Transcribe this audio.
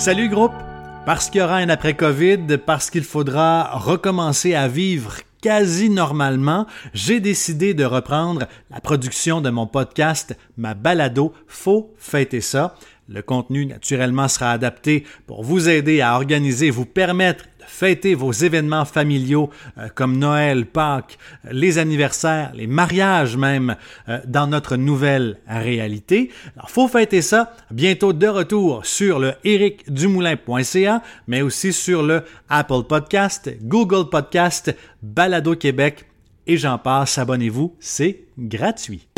Salut groupe! Parce qu'il y aura un après-Covid, parce qu'il faudra recommencer à vivre quasi normalement, j'ai décidé de reprendre la production de mon podcast, ma balado Faut fêter ça. Le contenu, naturellement, sera adapté pour vous aider à organiser, vous permettre de fêter vos événements familiaux euh, comme Noël, Pâques, les anniversaires, les mariages même euh, dans notre nouvelle réalité. Alors, faut fêter ça. Bientôt de retour sur le ericdumoulin.ca, mais aussi sur le Apple Podcast, Google Podcast, Balado Québec et j'en passe. Abonnez-vous, c'est gratuit.